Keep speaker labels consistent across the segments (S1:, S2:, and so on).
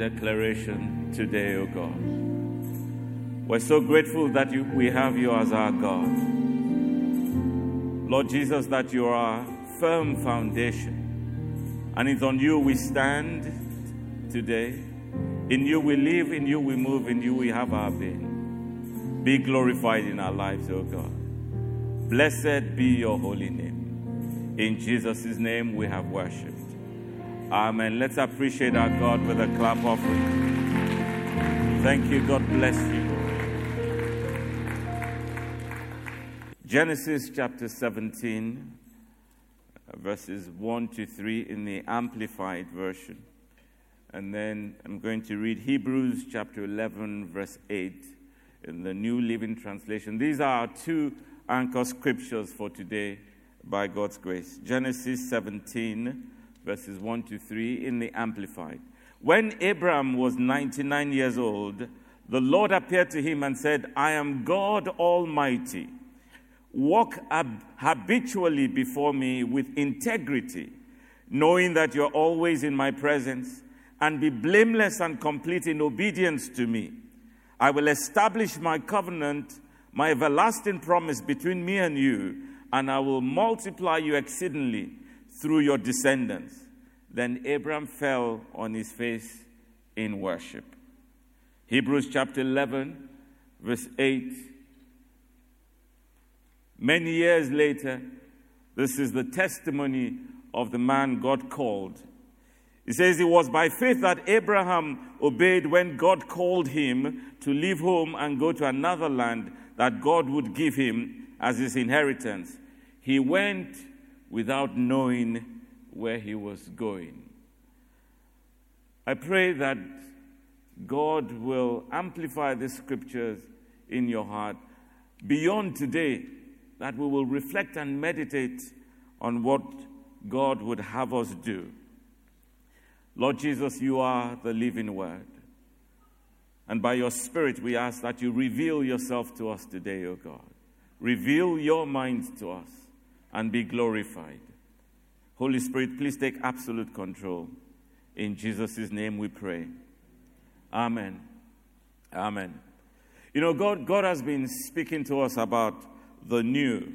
S1: declaration today, O God. We're so grateful that you, we have you as our God. Lord Jesus, that you are our firm foundation. And it's on you we stand today. In you we live, in you we move, in you we have our being. Be glorified in our lives, O God. Blessed be your holy name. In Jesus' name we have worshipped. Amen. Let's appreciate our God with a clap offering. Thank you. God bless you. Genesis chapter 17, verses 1 to 3 in the Amplified Version. And then I'm going to read Hebrews chapter 11, verse 8 in the New Living Translation. These are our two anchor scriptures for today by God's grace. Genesis 17, verses 1 to 3 in the Amplified. When Abraham was 99 years old, the Lord appeared to him and said, I am God Almighty. Walk ab- habitually before me with integrity, knowing that you're always in my presence, and be blameless and complete in obedience to me. I will establish my covenant, my everlasting promise between me and you, and I will multiply you exceedingly through your descendants. Then Abram fell on his face in worship. Hebrews chapter 11, verse 8. Many years later, this is the testimony of the man God called. He says it was by faith that Abraham obeyed when God called him to leave home and go to another land that God would give him as his inheritance. He went without knowing where he was going. I pray that God will amplify the scriptures in your heart beyond today, that we will reflect and meditate on what God would have us do. Lord Jesus, you are the living word. And by your Spirit, we ask that you reveal yourself to us today, O God. Reveal your mind to us and be glorified. Holy Spirit, please take absolute control. In Jesus' name we pray. Amen. Amen. You know, God, God has been speaking to us about the new.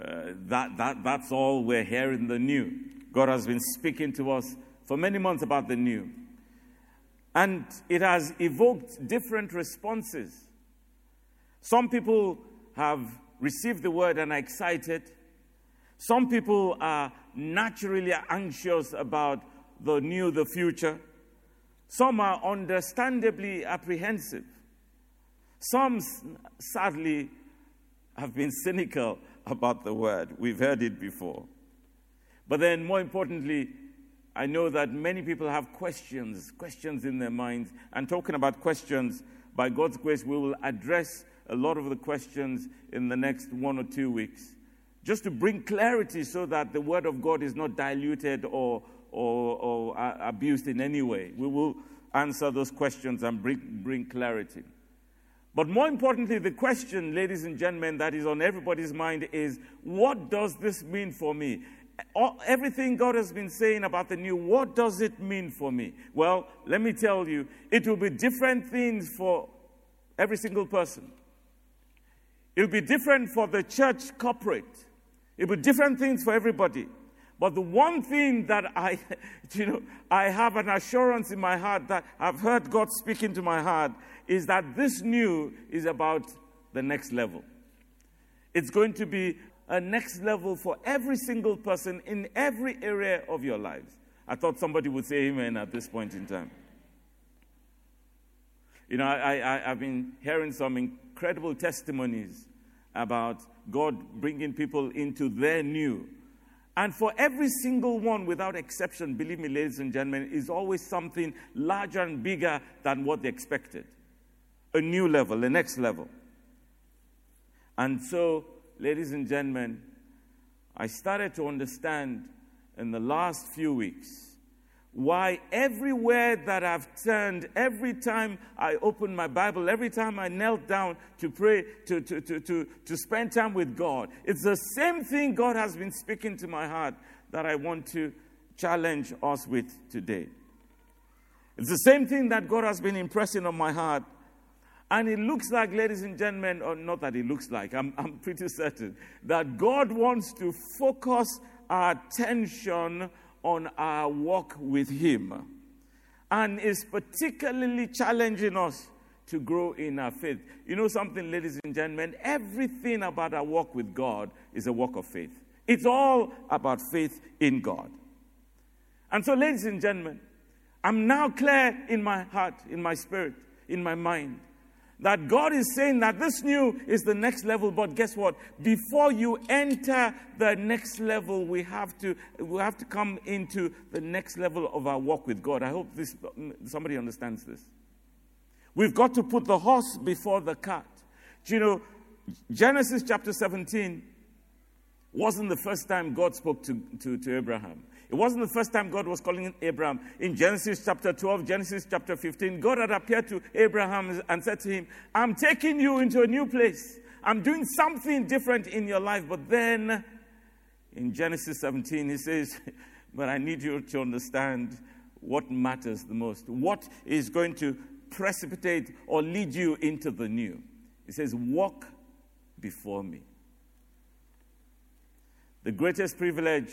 S1: Uh, that, that, that's all we're hearing the new. God has been speaking to us for many months about the new. And it has evoked different responses. Some people have received the word and are excited. Some people are naturally anxious about the new, the future. Some are understandably apprehensive. Some, sadly, have been cynical about the word. We've heard it before. But then, more importantly, I know that many people have questions, questions in their minds. And talking about questions, by God's grace, we will address a lot of the questions in the next one or two weeks. Just to bring clarity so that the Word of God is not diluted or, or, or uh, abused in any way. We will answer those questions and bring, bring clarity. But more importantly, the question, ladies and gentlemen, that is on everybody's mind is what does this mean for me? All, everything God has been saying about the new, what does it mean for me? Well, let me tell you, it will be different things for every single person. It will be different for the church corporate. It will be different things for everybody. But the one thing that I, you know, I have an assurance in my heart that I've heard God speaking to my heart is that this new is about the next level. It's going to be a next level for every single person in every area of your lives. I thought somebody would say amen at this point in time. You know, I, I, I've been hearing some incredible testimonies about God bringing people into their new. And for every single one, without exception, believe me, ladies and gentlemen, is always something larger and bigger than what they expected. A new level, the next level. And so, ladies and gentlemen, I started to understand in the last few weeks why everywhere that I've turned, every time I opened my Bible, every time I knelt down to pray, to, to, to, to, to spend time with God, it's the same thing God has been speaking to my heart that I want to challenge us with today. It's the same thing that God has been impressing on my heart. And it looks like, ladies and gentlemen, or not that it looks like, I'm, I'm pretty certain that God wants to focus our attention on our walk with Him and is particularly challenging us to grow in our faith. You know something, ladies and gentlemen? Everything about our walk with God is a walk of faith. It's all about faith in God. And so, ladies and gentlemen, I'm now clear in my heart, in my spirit, in my mind that God is saying that this new is the next level, but guess what? Before you enter the next level, we have to we have to come into the next level of our walk with God. I hope this somebody understands this. We've got to put the horse before the cart. Do you know Genesis chapter 17 wasn't the first time God spoke to, to, to Abraham. It wasn't the first time God was calling Abraham. In Genesis chapter 12, Genesis chapter 15, God had appeared to Abraham and said to him, I'm taking you into a new place. I'm doing something different in your life. But then in Genesis 17, he says, But I need you to understand what matters the most. What is going to precipitate or lead you into the new? He says, Walk before me. The greatest privilege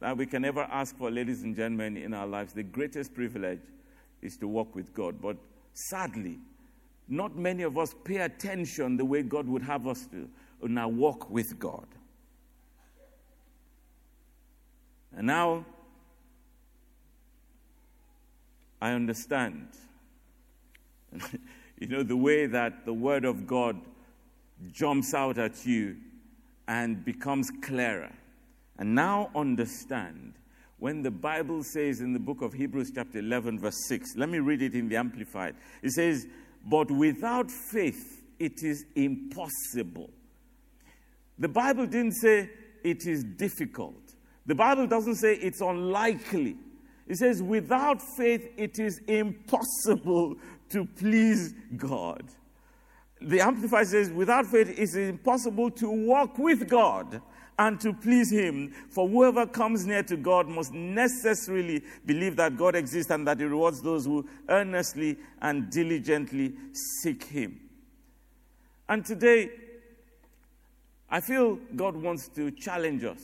S1: that we can ever ask for, ladies and gentlemen, in our lives. The greatest privilege is to walk with God. But sadly, not many of us pay attention the way God would have us to uh, in our walk with God. And now, I understand. you know, the way that the Word of God jumps out at you and becomes clearer. And now understand when the Bible says in the book of Hebrews, chapter 11, verse 6, let me read it in the Amplified. It says, But without faith, it is impossible. The Bible didn't say it is difficult. The Bible doesn't say it's unlikely. It says, without faith, it is impossible to please God. The Amplified says, without faith, it is impossible to walk with God and to please Him. For whoever comes near to God must necessarily believe that God exists and that He rewards those who earnestly and diligently seek Him. And today, I feel God wants to challenge us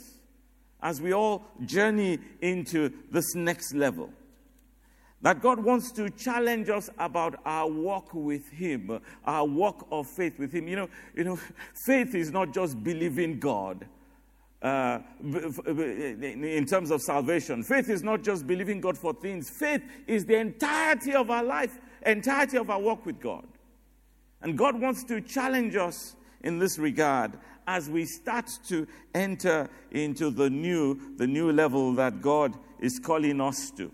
S1: as we all journey into this next level. That God wants to challenge us about our walk with Him, our walk of faith with Him. You know, you know, faith is not just believing God uh, in terms of salvation. Faith is not just believing God for things, faith is the entirety of our life, entirety of our walk with God. And God wants to challenge us in this regard as we start to enter into the new, the new level that God is calling us to.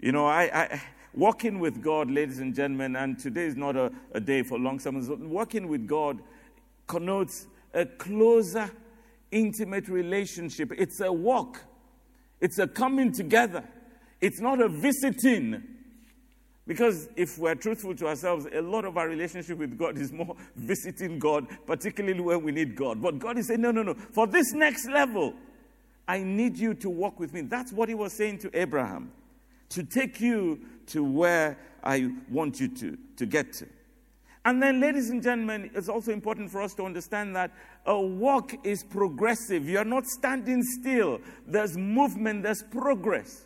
S1: You know, I, I walking with God, ladies and gentlemen, and today is not a, a day for long sermons. Walking with God connotes a closer intimate relationship. It's a walk, it's a coming together, it's not a visiting. Because if we're truthful to ourselves, a lot of our relationship with God is more visiting God, particularly when we need God. But God is saying, no, no, no. For this next level, I need you to walk with me. That's what he was saying to Abraham to take you to where I want you to, to get to. And then, ladies and gentlemen, it's also important for us to understand that a walk is progressive. You're not standing still, there's movement, there's progress.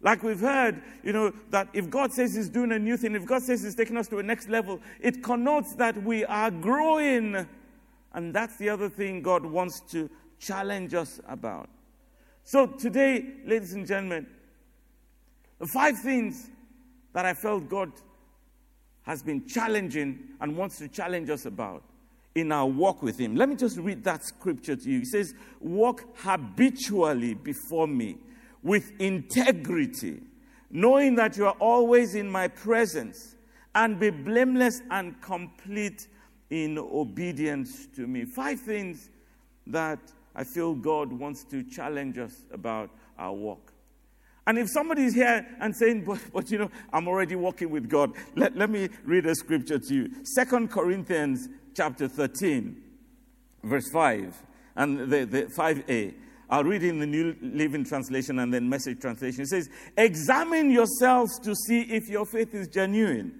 S1: Like we've heard, you know, that if God says He's doing a new thing, if God says He's taking us to a next level, it connotes that we are growing. And that's the other thing God wants to challenge us about. So today, ladies and gentlemen, the five things that I felt God has been challenging and wants to challenge us about in our walk with Him. Let me just read that scripture to you. He says, Walk habitually before me with integrity, knowing that you are always in my presence, and be blameless and complete in obedience to me. Five things that I feel God wants to challenge us about our walk. And if somebody is here and saying, but, but you know, I'm already walking with God, let, let me read a scripture to you. Second Corinthians chapter 13, verse 5, and the, the 5a. I'll read in the New Living Translation and then Message Translation. It says, Examine yourselves to see if your faith is genuine.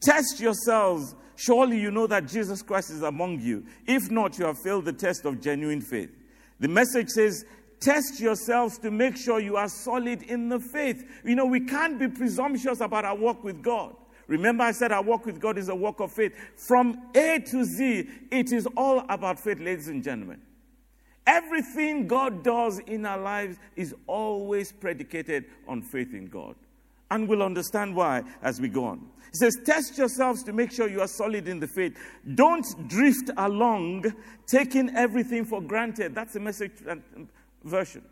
S1: Test yourselves. Surely you know that Jesus Christ is among you. If not, you have failed the test of genuine faith. The message says, Test yourselves to make sure you are solid in the faith. You know, we can't be presumptuous about our walk with God. Remember, I said our walk with God is a walk of faith. From A to Z, it is all about faith, ladies and gentlemen. Everything God does in our lives is always predicated on faith in God. And we'll understand why as we go on. He says, Test yourselves to make sure you are solid in the faith. Don't drift along, taking everything for granted. That's the message version.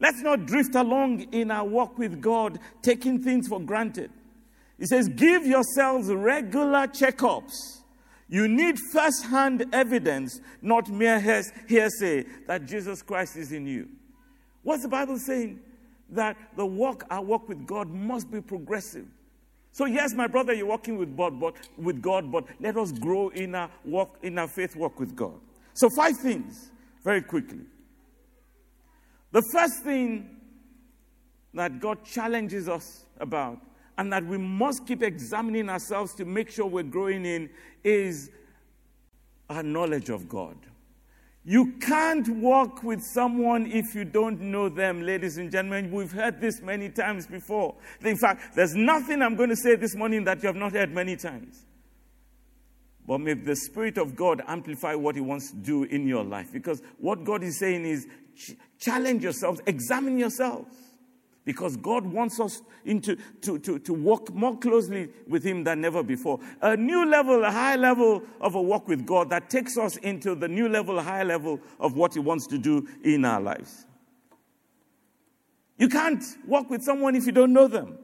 S1: Let's not drift along in our walk with God, taking things for granted. He says, Give yourselves regular checkups. You need first hand evidence, not mere hearsay, that Jesus Christ is in you. What's the Bible saying? That the walk, our walk with God, must be progressive. So, yes, my brother, you're walking with God, but with God, but let us grow in our walk, in our faith walk with God. So, five things very quickly. The first thing that God challenges us about and that we must keep examining ourselves to make sure we're growing in is our knowledge of God. You can't walk with someone if you don't know them, ladies and gentlemen. We've heard this many times before. In fact, there's nothing I'm going to say this morning that you have not heard many times. But may the Spirit of God amplify what He wants to do in your life. Because what God is saying is challenge yourselves, examine yourselves. Because God wants us into, to, to, to walk more closely with Him than never before. A new level, a high level of a walk with God that takes us into the new level, high level of what He wants to do in our lives. You can't walk with someone if you don't know them.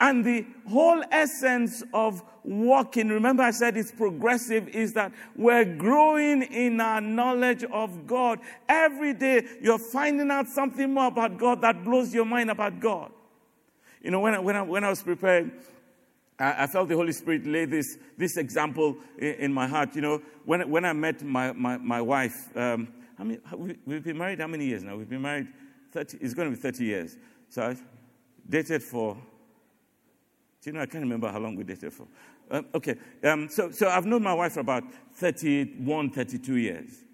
S1: And the whole essence of walking, remember I said it's progressive, is that we're growing in our knowledge of God. Every day you're finding out something more about God that blows your mind about God. You know, when I, when I, when I was preparing, I, I felt the Holy Spirit lay this, this example in, in, my heart. You know, when, when I met my, my, my wife, um, I mean, we've been married how many years now? We've been married 30, it's going to be 30 years. So I dated for do you know, I can't remember how long we dated for. Um, okay, um, so, so I've known my wife for about 31, 32 years.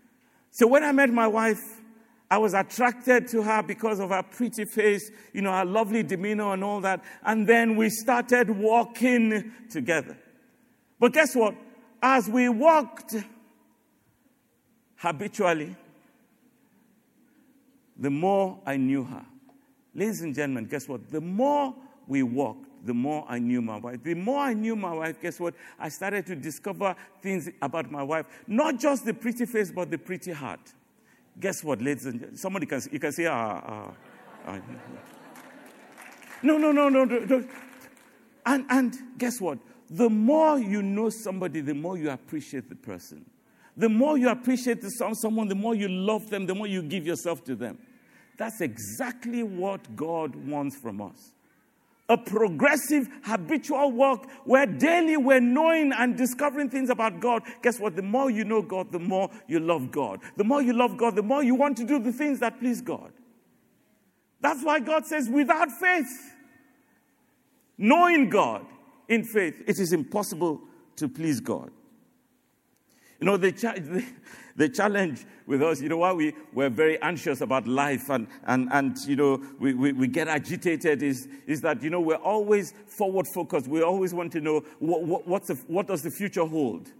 S1: So when I met my wife, I was attracted to her because of her pretty face, you know, her lovely demeanor and all that. And then we started walking together. But guess what? As we walked habitually, the more I knew her. Ladies and gentlemen, guess what? The more we walked, the more I knew my wife. The more I knew my wife, guess what? I started to discover things about my wife. Not just the pretty face, but the pretty heart. Guess what, ladies and gentlemen? Somebody can, you can say, ah, ah, ah. No, no, no, no, no. no. And, and guess what? The more you know somebody, the more you appreciate the person. The more you appreciate someone, the more you love them, the more you give yourself to them. That's exactly what God wants from us a progressive, habitual walk where daily we're knowing and discovering things about God. Guess what? The more you know God, the more you love God. The more you love God, the more you want to do the things that please God. That's why God says, without faith, knowing God in faith, it is impossible to please God. You know, the, the, the challenge with us, you know, why we, we're very anxious about life and, and, and you know, we, we, we get agitated is, is that, you know, we're always forward focused. We always want to know what, what, what's the, what does the future hold.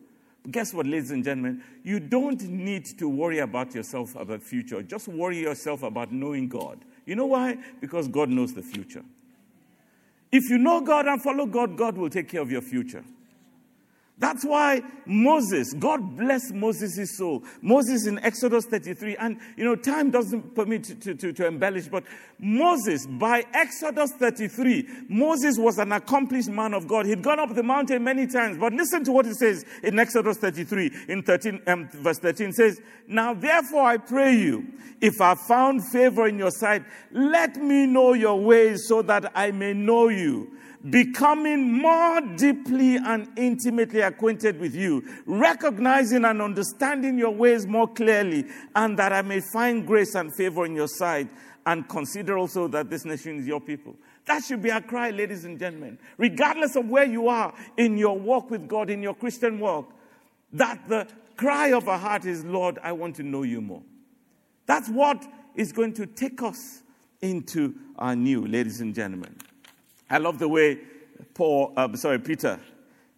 S1: Guess what, ladies and gentlemen? You don't need to worry about yourself about future. Just worry yourself about knowing God. You know why? Because God knows the future. If you know God and follow God, God will take care of your future. That's why Moses, God bless Moses' soul. Moses in Exodus 33, and you know, time doesn't permit to, to, to, to, embellish, but Moses, by Exodus 33, Moses was an accomplished man of God. He'd gone up the mountain many times, but listen to what it says in Exodus 33, in 13, um, verse 13 says, Now therefore I pray you, if I found favor in your sight, let me know your ways so that I may know you becoming more deeply and intimately acquainted with you, recognizing and understanding your ways more clearly, and that I may find grace and favor in your sight, and consider also that this nation is your people. That should be our cry, ladies and gentlemen, regardless of where you are in your walk with God, in your Christian walk, that the cry of our heart is, Lord, I want to know you more. That's what is going to take us into our new, ladies and gentlemen. I love the way Paul, uh, sorry, Peter,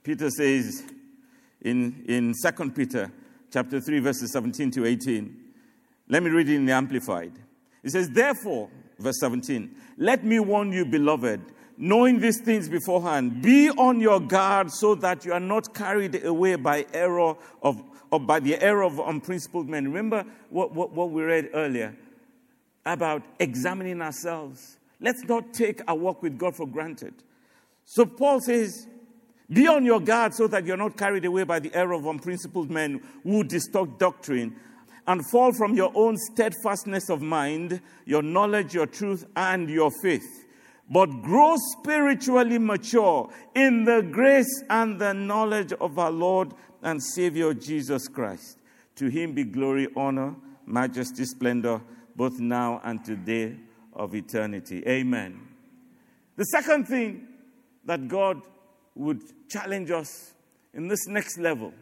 S1: Peter says in, in 2 Peter chapter 3, verses 17 to 18. Let me read it in the Amplified. It says, Therefore, verse 17, let me warn you, beloved, knowing these things beforehand, be on your guard so that you are not carried away by error of, or by the error of unprincipled men. Remember what, what, what we read earlier about examining ourselves Let's not take our walk with God for granted. So Paul says, be on your guard so that you're not carried away by the error of unprincipled men who distort doctrine and fall from your own steadfastness of mind, your knowledge, your truth, and your faith. But grow spiritually mature in the grace and the knowledge of our Lord and Savior Jesus Christ. To him be glory, honor, majesty, splendor, both now and today of eternity. Amen. The second thing that God would challenge us in this next level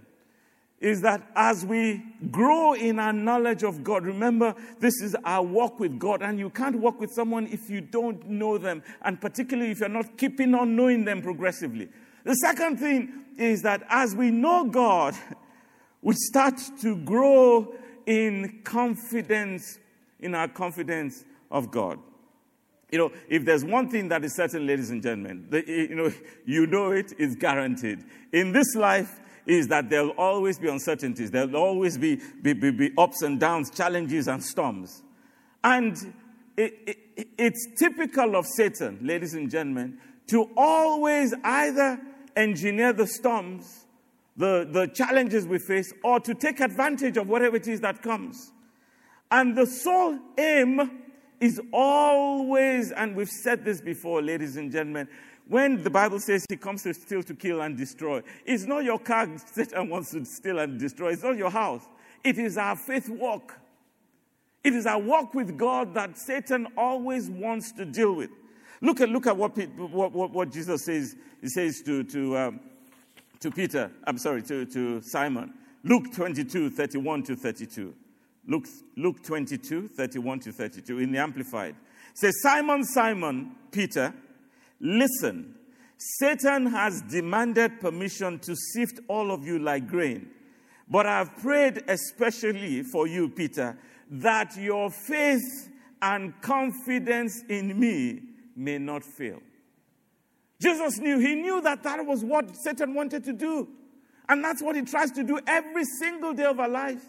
S1: is that as we grow in our knowledge of God, remember this is our walk with God, and you can't walk with someone if you don't know them, and particularly if you're not keeping on knowing them progressively. The second thing is that as we know God, we start to grow in confidence, in our confidence of God. You know, if there's one thing that is certain, ladies and gentlemen, the, you know, you know it is guaranteed. In this life, is that there'll always be uncertainties. There'll always be, be, be, be ups and downs, challenges and storms. And it, it, it's typical of Satan, ladies and gentlemen, to always either engineer the storms, the, the challenges we face, or to take advantage of whatever it is that comes. And the sole aim is always, and we've said this before, ladies and gentlemen, when the Bible says he comes to steal, to kill, and destroy, it's not your car Satan wants to steal and destroy, it's not your house. It is our faith walk. It is our walk with God that Satan always wants to deal with. Look at, look at what, what, what, what Jesus says. He says to, to, um, to Peter, I'm sorry, to, to Simon. Luke 22, 31 to 32. Luke, Luke 22, 31 to 32 in the Amplified. Says, Simon, Simon, Peter, listen. Satan has demanded permission to sift all of you like grain. But I've prayed especially for you, Peter, that your faith and confidence in me may not fail. Jesus knew, he knew that that was what Satan wanted to do. And that's what he tries to do every single day of our life.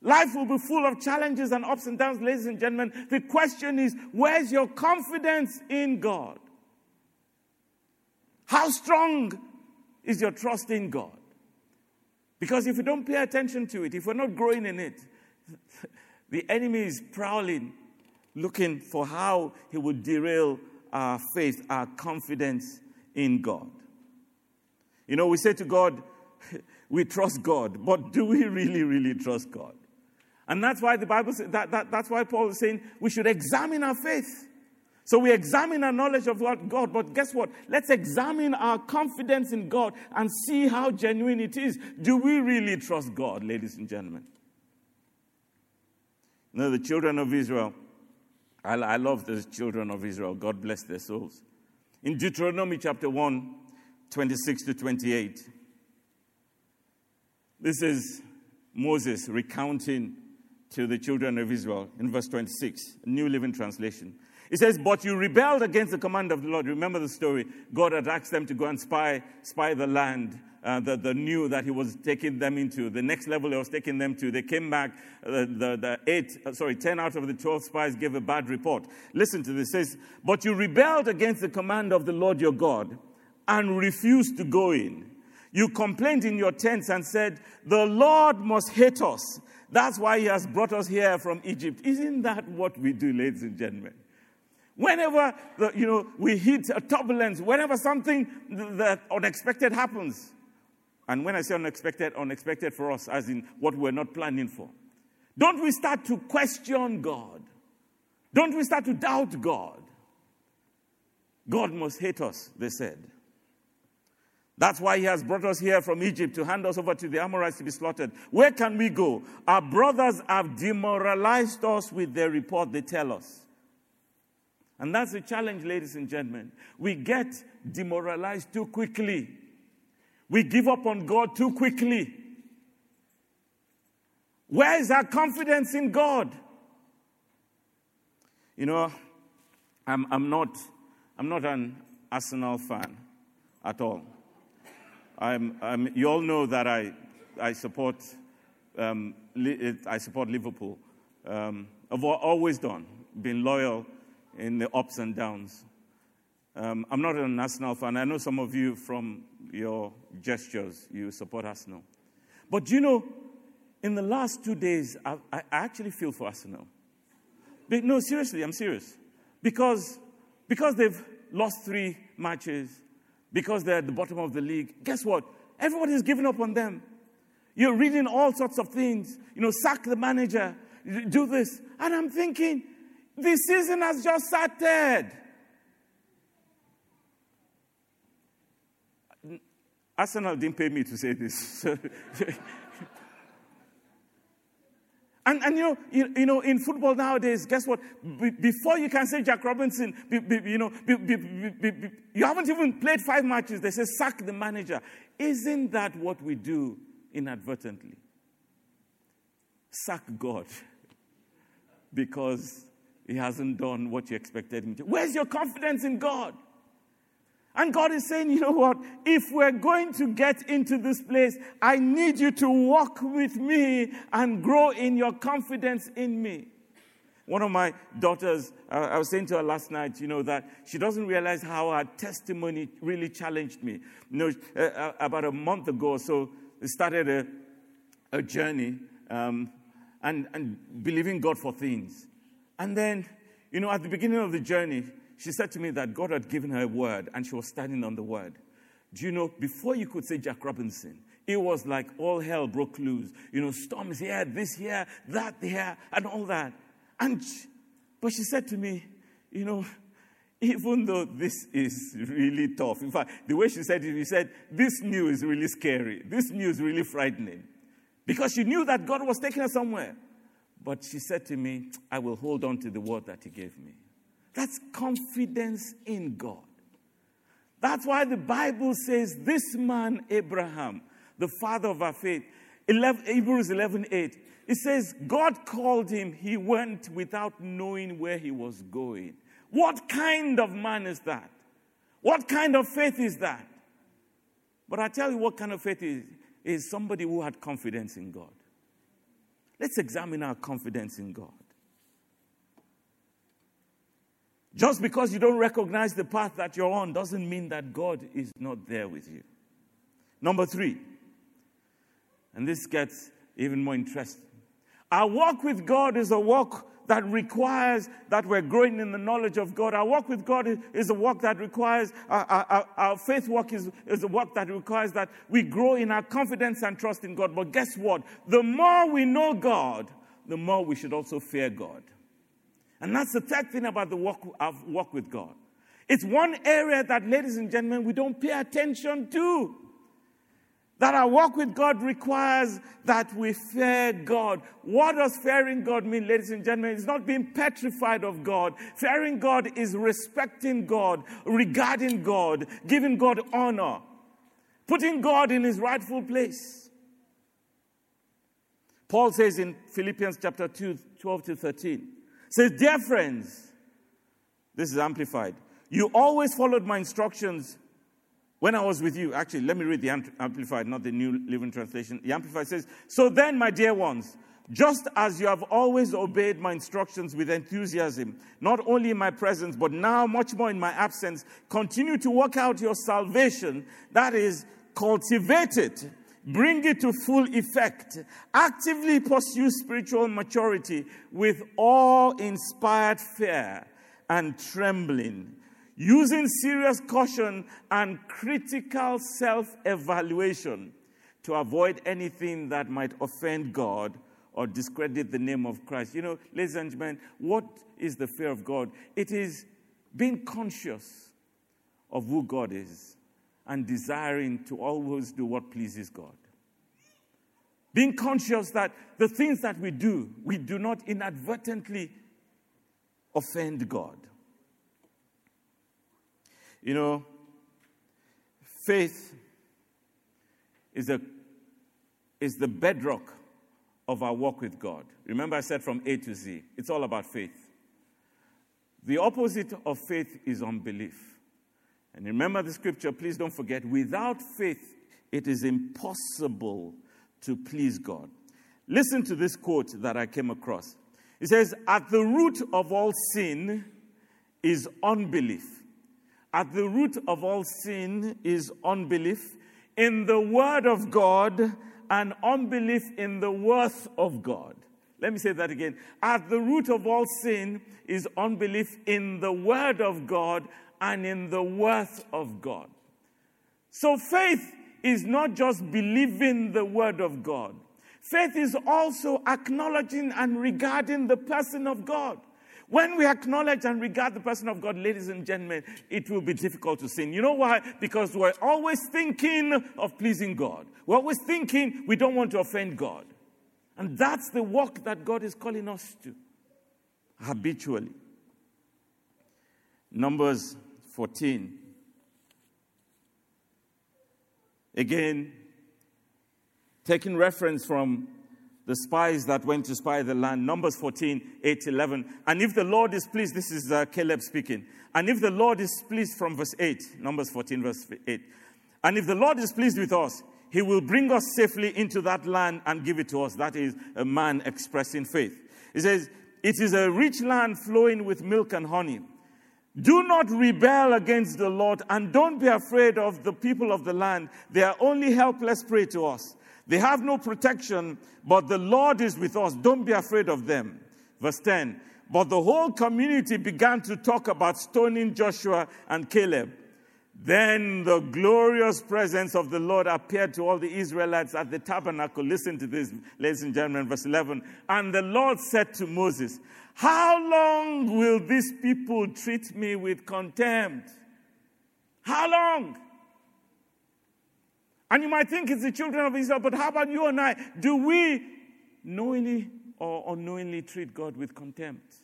S1: Life will be full of challenges and ups and downs, ladies and gentlemen. The question is where's your confidence in God? How strong is your trust in God? Because if we don't pay attention to it, if we're not growing in it, the enemy is prowling, looking for how he would derail our faith, our confidence in God. You know, we say to God, we trust God, but do we really, really trust God? And that's why the Bible that, that, that's why Paul is saying we should examine our faith. So we examine our knowledge of God, but guess what? Let's examine our confidence in God and see how genuine it is. Do we really trust God, ladies and gentlemen? You know, the children of Israel, I, I love the children of Israel. God bless their souls. In Deuteronomy chapter 1, 26 to 28, this is Moses recounting to the children of Israel in verse 26, New Living Translation. It says, But you rebelled against the command of the Lord. Remember the story. God had asked them to go and spy, spy the land uh, the, the new that he was taking them into, the next level he was taking them to. They came back, uh, the, the eight, uh, sorry, 10 out of the 12 spies gave a bad report. Listen to this. It says, But you rebelled against the command of the Lord your God and refused to go in. You complained in your tents and said, The Lord must hate us. That's why he has brought us here from Egypt. Isn't that what we do, ladies and gentlemen? Whenever the, you know we hit a turbulence, whenever something that unexpected happens, and when I say unexpected, unexpected for us, as in what we're not planning for, don't we start to question God? Don't we start to doubt God? God must hate us, they said. That's why he has brought us here from Egypt to hand us over to the Amorites to be slaughtered. Where can we go? Our brothers have demoralized us with their report, they tell us. And that's the challenge, ladies and gentlemen. We get demoralized too quickly. We give up on God too quickly. Where is our confidence in God? You know, I'm, I'm, not, I'm not an Arsenal fan at all. I'm, I'm, you all know that I, I, support, um, I support Liverpool. Um, I've always done, been loyal in the ups and downs. Um, I'm not an Arsenal fan. I know some of you from your gestures, you support Arsenal. But you know, in the last two days, I, I actually feel for Arsenal. But no, seriously, I'm serious. Because, because they've lost three matches, because they're at the bottom of the league, guess what? Everybody's given up on them. You're reading all sorts of things. You know, sack the manager, do this. And I'm thinking, the season has just started. Arsenal didn't pay me to say this. and, and you, know, you, you, know, in football nowadays, guess what? Be, before you can say Jack Robinson, be, be, you know, you haven't even played five matches. They say sack the manager. Isn't that what we do inadvertently? Sack God because he hasn't done what you expected him to. Where's your confidence in God? And God is saying, you know what? If we're going to get into this place, I need you to walk with me and grow in your confidence in me. One of my daughters, uh, I was saying to her last night, you know, that she doesn't realize how her testimony really challenged me. You know, uh, uh about a month ago or so, started a, a journey um, and, and believing God for things. And then, you know, at the beginning of the journey, she said to me that God had given her a word and she was standing on the word. Do you know, before you could say Jack Robinson, it was like all hell broke loose. You know, storms here, this here, that here, and all that. And, but she said to me, you know, even though this is really tough, in fact, the way she said it, she said, this news is really scary. This news is really frightening. Because she knew that God was taking her somewhere. But she said to me, I will hold on to the word that He gave me. That's confidence in God. That's why the Bible says this man, Abraham, the father of our faith, 11, Hebrews 11 8, it says, God called him, he went without knowing where he was going. What kind of man is that? What kind of faith is that? But I tell you what kind of faith is, is somebody who had confidence in God. Let's examine our confidence in God. Just because you don't recognize the path that you're on doesn't mean that God is not there with you. Number three, and this gets even more interesting. Our walk with God is a walk that requires that we're growing in the knowledge of God. Our walk with God is a walk that requires, our, our, our, faith walk is, is a walk that requires that we grow in our confidence and trust in God. But guess what? The more we know God, the more we should also fear God. And that's the third thing about the walk, of walk with God. It's one area that, ladies and gentlemen, we don't pay attention to. That our walk with God requires that we fear God. What does fearing God mean, ladies and gentlemen? It's not being petrified of God. Fearing God is respecting God, regarding God, giving God honor, putting God in his rightful place. Paul says in Philippians chapter 2, 12 to 13, says, Dear friends, this is amplified. You always followed my instructions When I was with you, actually, let me read the Amplified, not the New Living Translation. The Amplified says, So then, my dear ones, just as you have always obeyed my instructions with enthusiasm, not only in my presence, but now much more in my absence, continue to work out your salvation. That is, cultivate it, bring it to full effect, actively pursue spiritual maturity with awe inspired fear and trembling using serious caution and critical self evaluation to avoid anything that might offend God or discredit the name of Christ. You know, ladies and gentlemen, what is the fear of God? It is being conscious of who God is and desiring to always do what pleases God. Being conscious that the things that we do, we do not inadvertently offend God. You know, faith is, a, is the bedrock of our walk with God. Remember, I said from A to Z, it's all about faith. The opposite of faith is unbelief. And remember the scripture, please don't forget without faith, it is impossible to please God. Listen to this quote that I came across. It says, At the root of all sin is unbelief. At the root of all sin is unbelief in the Word of God and unbelief in the worth of God. Let me say that again. At the root of all sin is unbelief in the Word of God and in the worth of God. So faith is not just believing the Word of God, faith is also acknowledging and regarding the person of God. When we acknowledge and regard the person of God, ladies and gentlemen, it will be difficult to sin. You know why? Because we're always thinking of pleasing God. We're always thinking we don't want to offend God. And that's the work that God is calling us to habitually. Numbers 14. Again, taking reference from the spies that went to spy the land. Numbers 14, 8, 11. And if the Lord is pleased, this is uh, Caleb speaking. And if the Lord is pleased from verse 8, Numbers 14, verse 8. And if the Lord is pleased with us, he will bring us safely into that land and give it to us. That is a man expressing faith. He says, It is a rich land flowing with milk and honey. Do not rebel against the Lord and don't be afraid of the people of the land. They are only helpless prey to us. They have no protection, but the Lord is with us. Don't be afraid of them. Verse 10. But the whole community began to talk about stoning Joshua and Caleb. Then the glorious presence of the Lord appeared to all the Israelites at the tabernacle. Listen to this, ladies and gentlemen, verse 11. And the Lord said to Moses, How long will these people treat me with contempt? How long? And you might think it's the children of Israel, but how about you and I? Do we knowingly or unknowingly treat God with contempt?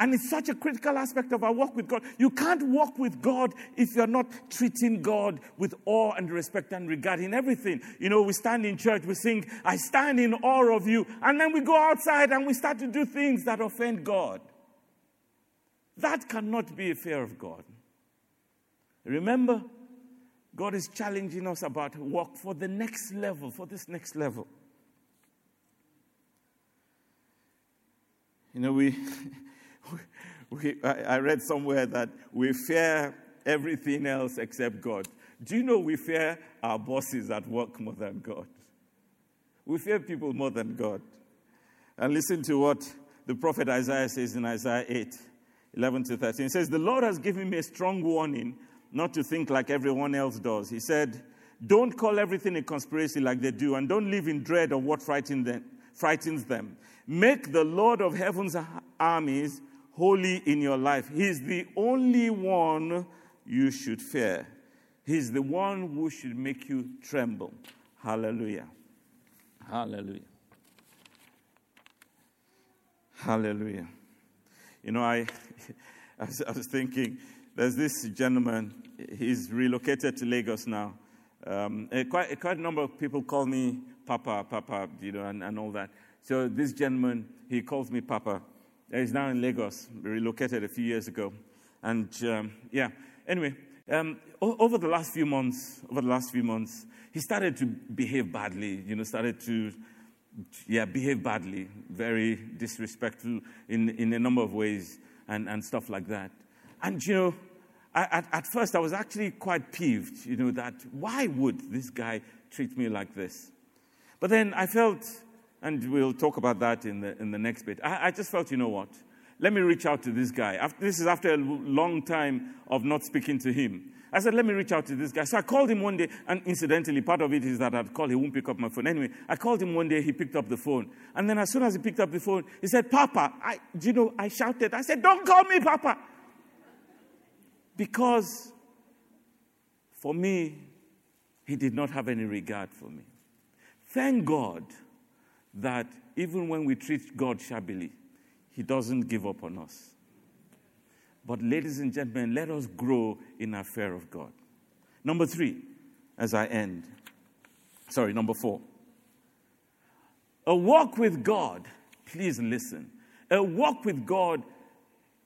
S1: And it's such a critical aspect of our walk with God. You can't walk with God if you're not treating God with awe and respect and regard in everything. You know, we stand in church, we sing, I stand in awe of you. And then we go outside and we start to do things that offend God. That cannot be a fear of God. Remember, God is challenging us about walk for the next level, for this next level. You know, we, we I read somewhere that we fear everything else except God. Do you know we fear our bosses at work more than God? We fear people more than God. And listen to what the prophet Isaiah says in Isaiah 8 11 to 13. He says, The Lord has given me a strong warning not to think like everyone else does. He said, Don't call everything a conspiracy like they do, and don't live in dread of what frightens them. Frightens them. Make the Lord of heaven's armies holy in your life. He's the only one you should fear. He's the one who should make you tremble. Hallelujah. Hallelujah. Hallelujah. You know, I, I was thinking, there's this gentleman, he's relocated to Lagos now. Um, a quite, a quite a number of people call me Papa, Papa, you know, and, and all that. So this gentleman, he calls me Papa. He's now in Lagos, relocated a few years ago. And um, yeah, anyway, Um, over the last few months, over the last few months, he started to behave badly. You know, started to, yeah, behave badly, very disrespectful in, in a number of ways, and, and stuff like that. And you know, I, at, at first I was actually quite peeved. You know, that why would this guy treat me like this? But then I felt, and we'll talk about that in the in the next bit. I, I just felt, you know what? let me reach out to this guy. After, this is after a long time of not speaking to him. I said, let me reach out to this guy. So I called him one day, and incidentally, part of it is that I'd call, he won't pick up my phone. Anyway, I called him one day, he picked up the phone. And then as soon as he picked up the phone, he said, Papa, I, you know, I shouted. I said, don't call me Papa. Because for me, he did not have any regard for me. Thank God that even when we treat God shabbily, he doesn't give up on us. But, ladies and gentlemen, let us grow in our fear of God. Number three, as I end. Sorry, number four. A walk with God, please listen. A walk with God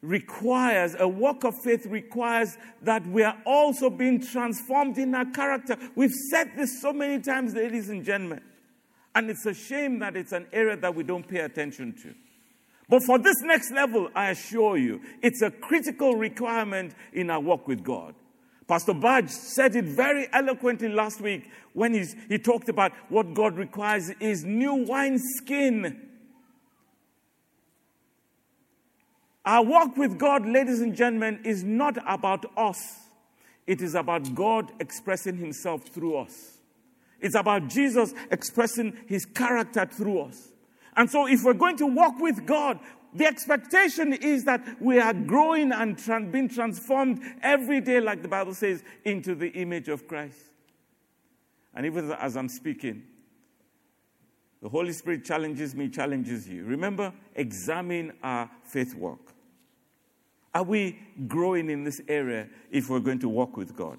S1: requires, a walk of faith requires that we are also being transformed in our character. We've said this so many times, ladies and gentlemen. And it's a shame that it's an area that we don't pay attention to. But for this next level, I assure you, it's a critical requirement in our walk with God. Pastor Budge said it very eloquently last week when he talked about what God requires is new wine skin. Our walk with God, ladies and gentlemen, is not about us. It is about God expressing himself through us. It's about Jesus expressing his character through us. And so, if we're going to walk with God, the expectation is that we are growing and being transformed every day, like the Bible says, into the image of Christ. And even as I'm speaking, the Holy Spirit challenges me, challenges you. Remember, examine our faith walk. Are we growing in this area if we're going to walk with God?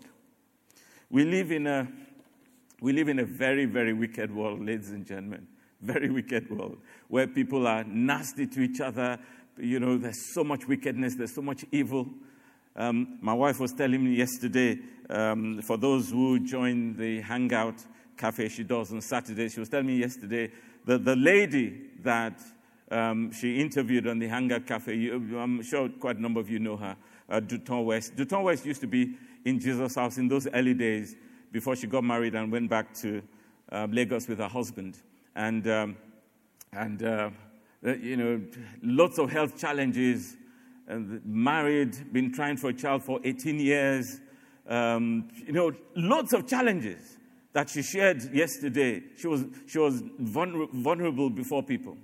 S1: We live in a, we live in a very, very wicked world, ladies and gentlemen very wicked world where people are nasty to each other. You know, there's so much wickedness, there's so much evil. Um, my wife was telling me yesterday, um, for those who join the Hangout cafe she does on Saturday, she was telling me yesterday that the lady that um, she interviewed on the Hangout cafe, you, I'm sure quite a number of you know her, uh, West. Duton West used to be in Jesus' house in those early days before she got married and went back to uh, Lagos with her husband and, um, and uh, you know, lots of health challenges, and married, been trying for a child for 18 years, um, you know, lots of challenges that she shared yesterday. She was, she was vulnerable before people.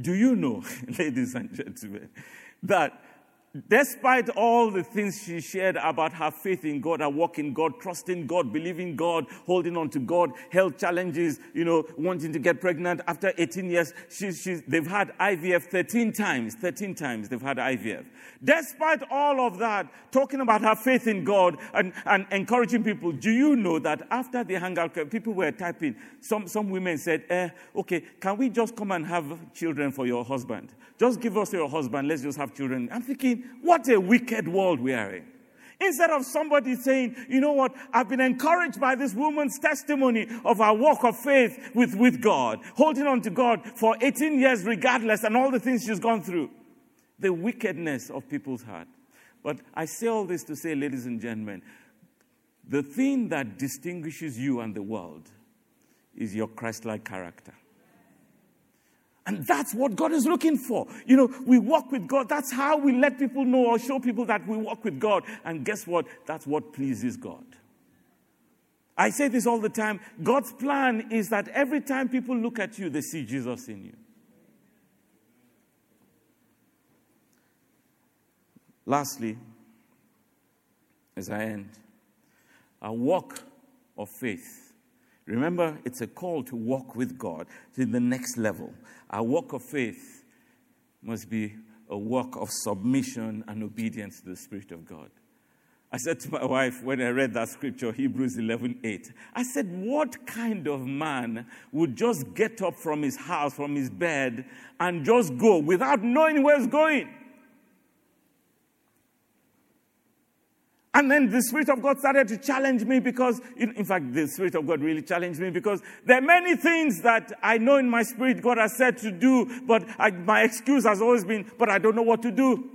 S1: Do you know, ladies and gentlemen, that Despite all the things she shared about her faith in God, her walk in God, trusting God, believing God, holding on to God, health challenges, you know, wanting to get pregnant after 18 years, she, she, they've had IVF 13 times. 13 times they've had IVF. Despite all of that, talking about her faith in God and, and encouraging people, do you know that after the hangout, people were typing, some, some women said, eh, okay, can we just come and have children for your husband? Just give us your husband, let's just have children. I'm thinking, what a wicked world we are in. Instead of somebody saying, you know what, I've been encouraged by this woman's testimony of her walk of faith with, with God, holding on to God for 18 years, regardless, and all the things she's gone through. The wickedness of people's heart. But I say all this to say, ladies and gentlemen, the thing that distinguishes you and the world is your Christ like character. And that's what God is looking for. You know, we walk with God. That's how we let people know or show people that we walk with God. And guess what? That's what pleases God. I say this all the time. God's plan is that every time people look at you, they see Jesus in you. Lastly, as I end, a walk of faith Remember, it's a call to walk with God to the next level. Our walk of faith must be a walk of submission and obedience to the Spirit of God. I said to my wife when I read that scripture, Hebrews 11 8, I said, What kind of man would just get up from his house, from his bed, and just go without knowing where he's going? And then the Spirit of God started to challenge me because, in fact, the Spirit of God really challenged me because there are many things that I know in my spirit God has said to do, but I, my excuse has always been, but I don't know what to do.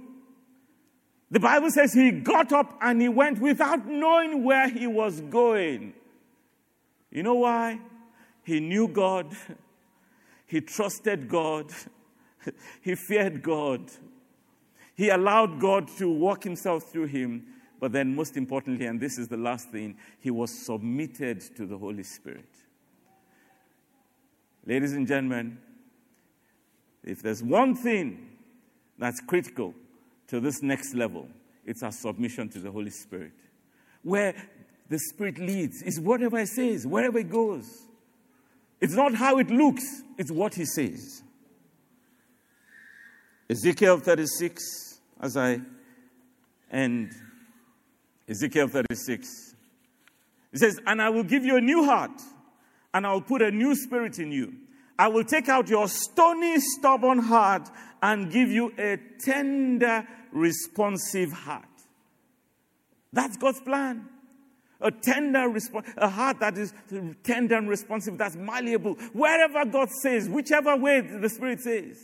S1: The Bible says he got up and he went without knowing where he was going. You know why? He knew God, he trusted God, he feared God. He allowed God to walk himself through him but then, most importantly, and this is the last thing, he was submitted to the Holy Spirit. Ladies and gentlemen, if there's one thing that's critical to this next level, it's our submission to the Holy Spirit. Where the Spirit leads is whatever He says, wherever He goes. It's not how it looks, it's what He says. Ezekiel 36, as I end Ezekiel 36. It says, And I will give you a new heart, and I will put a new spirit in you. I will take out your stony, stubborn heart and give you a tender, responsive heart. That's God's plan. A tender response, a heart that is tender and responsive, that's malleable. Wherever God says, whichever way the Spirit says.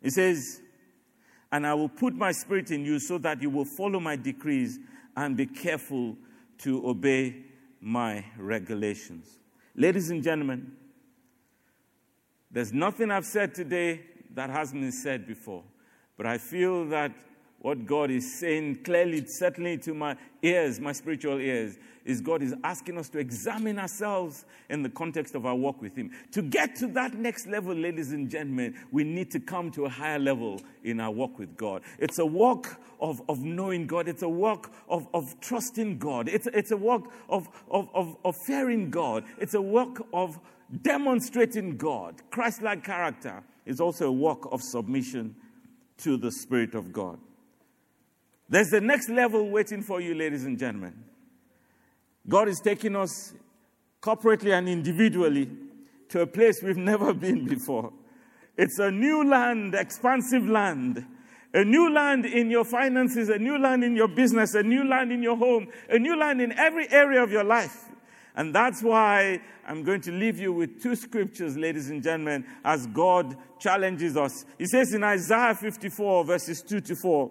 S1: He says, and I will put my spirit in you so that you will follow my decrees and be careful to obey my regulations. Ladies and gentlemen, there's nothing I've said today that hasn't been said before, but I feel that what God is saying clearly, certainly to my ears, my spiritual ears, is God is asking us to examine ourselves in the context of our walk with Him. To get to that next level, ladies and gentlemen, we need to come to a higher level in our walk with God. It's a walk of, of knowing God, it's a walk of, of trusting God, it's, it's a walk of, of, of, of fearing God, it's a walk of demonstrating God. Christ like character is also a walk of submission to the Spirit of God. There's the next level waiting for you, ladies and gentlemen. God is taking us corporately and individually to a place we've never been before. It's a new land, expansive land. A new land in your finances, a new land in your business, a new land in your home, a new land in every area of your life. And that's why I'm going to leave you with two scriptures, ladies and gentlemen, as God challenges us. He says in Isaiah 54, verses 2 to 4,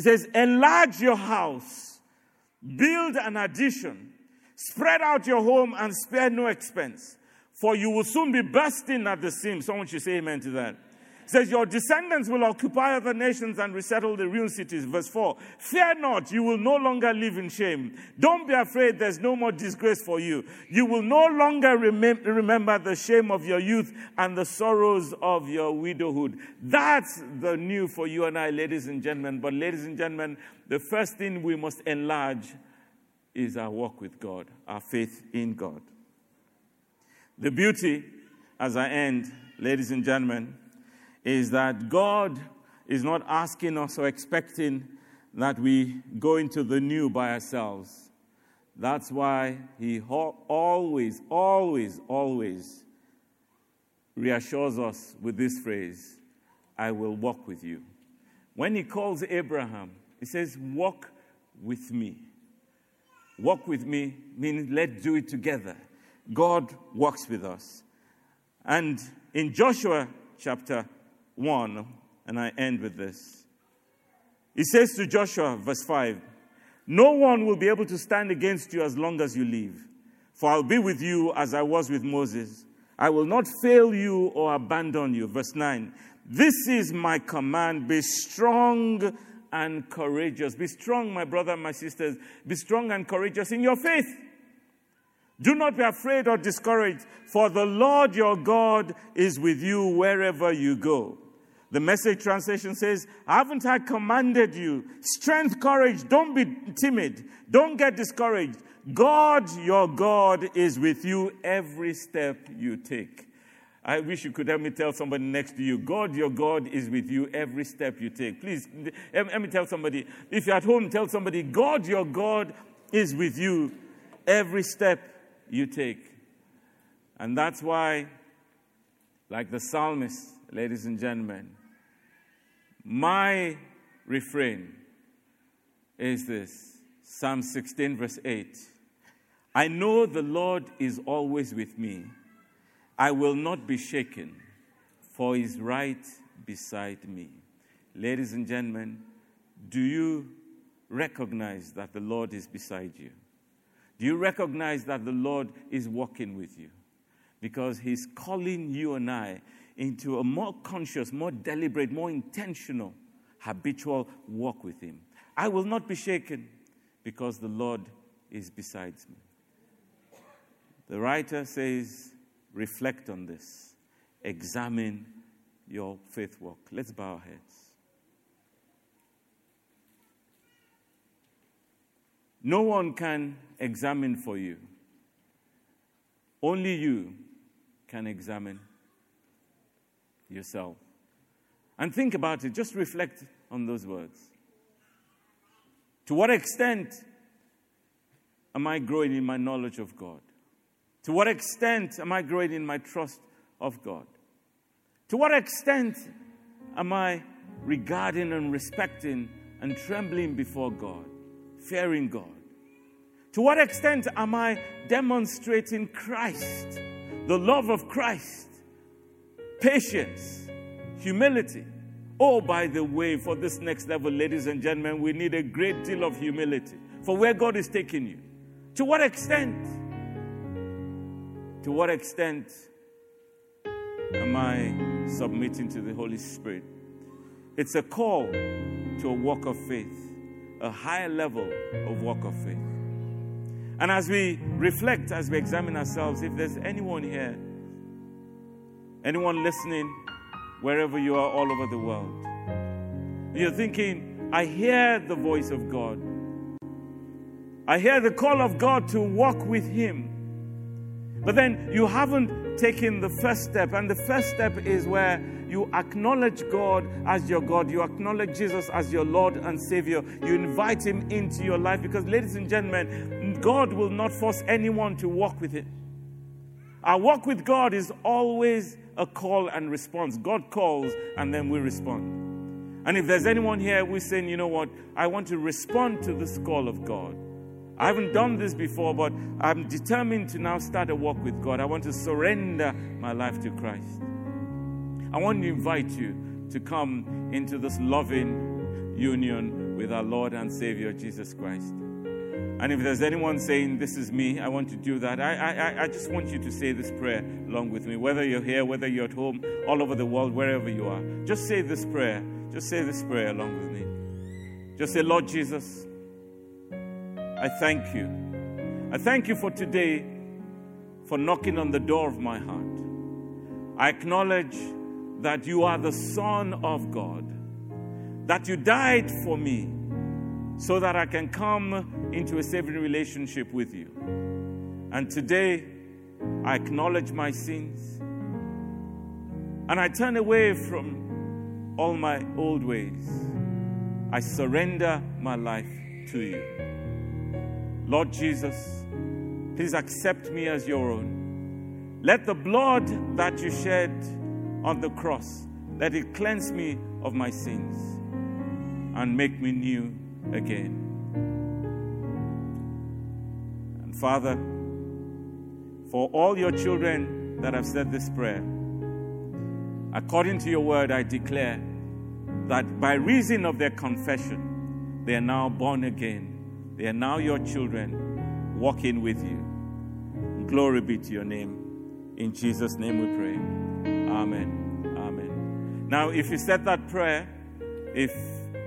S1: He says, Enlarge your house, build an addition Spread out your home and spare no expense, for you will soon be bursting at the seams. Someone should say amen to that. Says, Your descendants will occupy other nations and resettle the ruined cities. Verse 4 Fear not, you will no longer live in shame. Don't be afraid, there's no more disgrace for you. You will no longer remem- remember the shame of your youth and the sorrows of your widowhood. That's the new for you and I, ladies and gentlemen. But, ladies and gentlemen, the first thing we must enlarge is our walk with God, our faith in God. The beauty, as I end, ladies and gentlemen, is that God is not asking us or expecting that we go into the new by ourselves. That's why He always, always, always reassures us with this phrase I will walk with you. When He calls Abraham, He says, Walk with me. Walk with me means let's do it together. God walks with us. And in Joshua chapter 1, and I end with this, he says to Joshua, verse 5, No one will be able to stand against you as long as you live, for I'll be with you as I was with Moses. I will not fail you or abandon you. Verse 9, This is my command be strong and courageous. Be strong, my brother and my sisters. Be strong and courageous in your faith. Do not be afraid or discouraged, for the Lord your God is with you wherever you go. The message translation says, Haven't I commanded you? Strength, courage, don't be timid, don't get discouraged. God, your God, is with you every step you take. I wish you could help me tell somebody next to you, God, your God is with you every step you take. Please, let me tell somebody, if you're at home, tell somebody, God, your God is with you every step you take. And that's why, like the psalmist, ladies and gentlemen, my refrain is this Psalm 16, verse 8. I know the Lord is always with me. I will not be shaken, for he is right beside me. Ladies and gentlemen, do you recognize that the Lord is beside you? Do you recognize that the Lord is walking with you? Because he's calling you and I into a more conscious, more deliberate, more intentional, habitual walk with him. I will not be shaken because the Lord is beside me. The writer says, reflect on this, examine your faith walk. Let's bow our heads. No one can examine for you. Only you can examine yourself. And think about it, just reflect on those words. To what extent am I growing in my knowledge of God? To what extent am I growing in my trust of God? To what extent am I regarding and respecting and trembling before God, fearing God? To what extent am I demonstrating Christ, the love of Christ, patience, humility? Oh, by the way, for this next level, ladies and gentlemen, we need a great deal of humility for where God is taking you. To what extent? To what extent am I submitting to the Holy Spirit? It's a call to a walk of faith, a higher level of walk of faith. And as we reflect, as we examine ourselves, if there's anyone here, anyone listening, wherever you are all over the world, you're thinking, I hear the voice of God. I hear the call of God to walk with Him. But then you haven't taken the first step. And the first step is where you acknowledge God as your God. You acknowledge Jesus as your Lord and Savior. You invite Him into your life because, ladies and gentlemen, God will not force anyone to walk with Him. Our walk with God is always a call and response. God calls and then we respond. And if there's anyone here who's saying, you know what, I want to respond to this call of God, I haven't done this before, but I'm determined to now start a walk with God. I want to surrender my life to Christ. I want to invite you to come into this loving union with our Lord and Savior Jesus Christ. And if there's anyone saying, This is me, I want to do that, I, I, I just want you to say this prayer along with me. Whether you're here, whether you're at home, all over the world, wherever you are, just say this prayer. Just say this prayer along with me. Just say, Lord Jesus, I thank you. I thank you for today, for knocking on the door of my heart. I acknowledge that you are the Son of God, that you died for me so that I can come into a saving relationship with you. And today, I acknowledge my sins and I turn away from all my old ways. I surrender my life to you. Lord Jesus, please accept me as your own. Let the blood that you shed on the cross, that it cleanse me of my sins and make me new again. And Father, for all your children that have said this prayer, according to your word, I declare that by reason of their confession, they are now born again they are now your children walking with you. Glory be to your name. In Jesus' name we pray. Now, if you said that prayer, if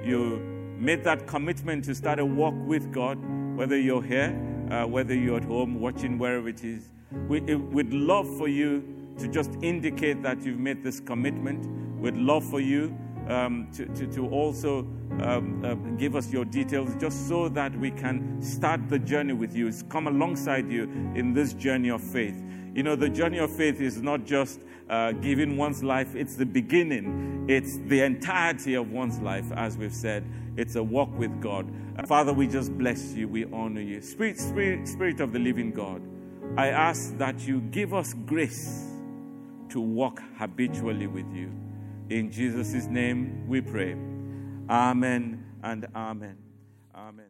S1: you made that commitment to start a walk with God, whether you're here, uh, whether you're at home, watching wherever it is, we, we'd love for you to just indicate that you've made this commitment. We'd love for you um, to, to, to, also um, uh, give us your details just so that we can start the journey with you, it's come alongside you in this journey of faith. You know, the journey of faith is not just uh, giving one's life, it's the beginning, it's the entirety of one's life, as we've said. It's a walk with God. Father, we just bless you, we honor you. Spirit, Spirit, Spirit of the living God, I ask that you give us grace to walk habitually with you. In Jesus' name we pray. Amen and amen. Amen.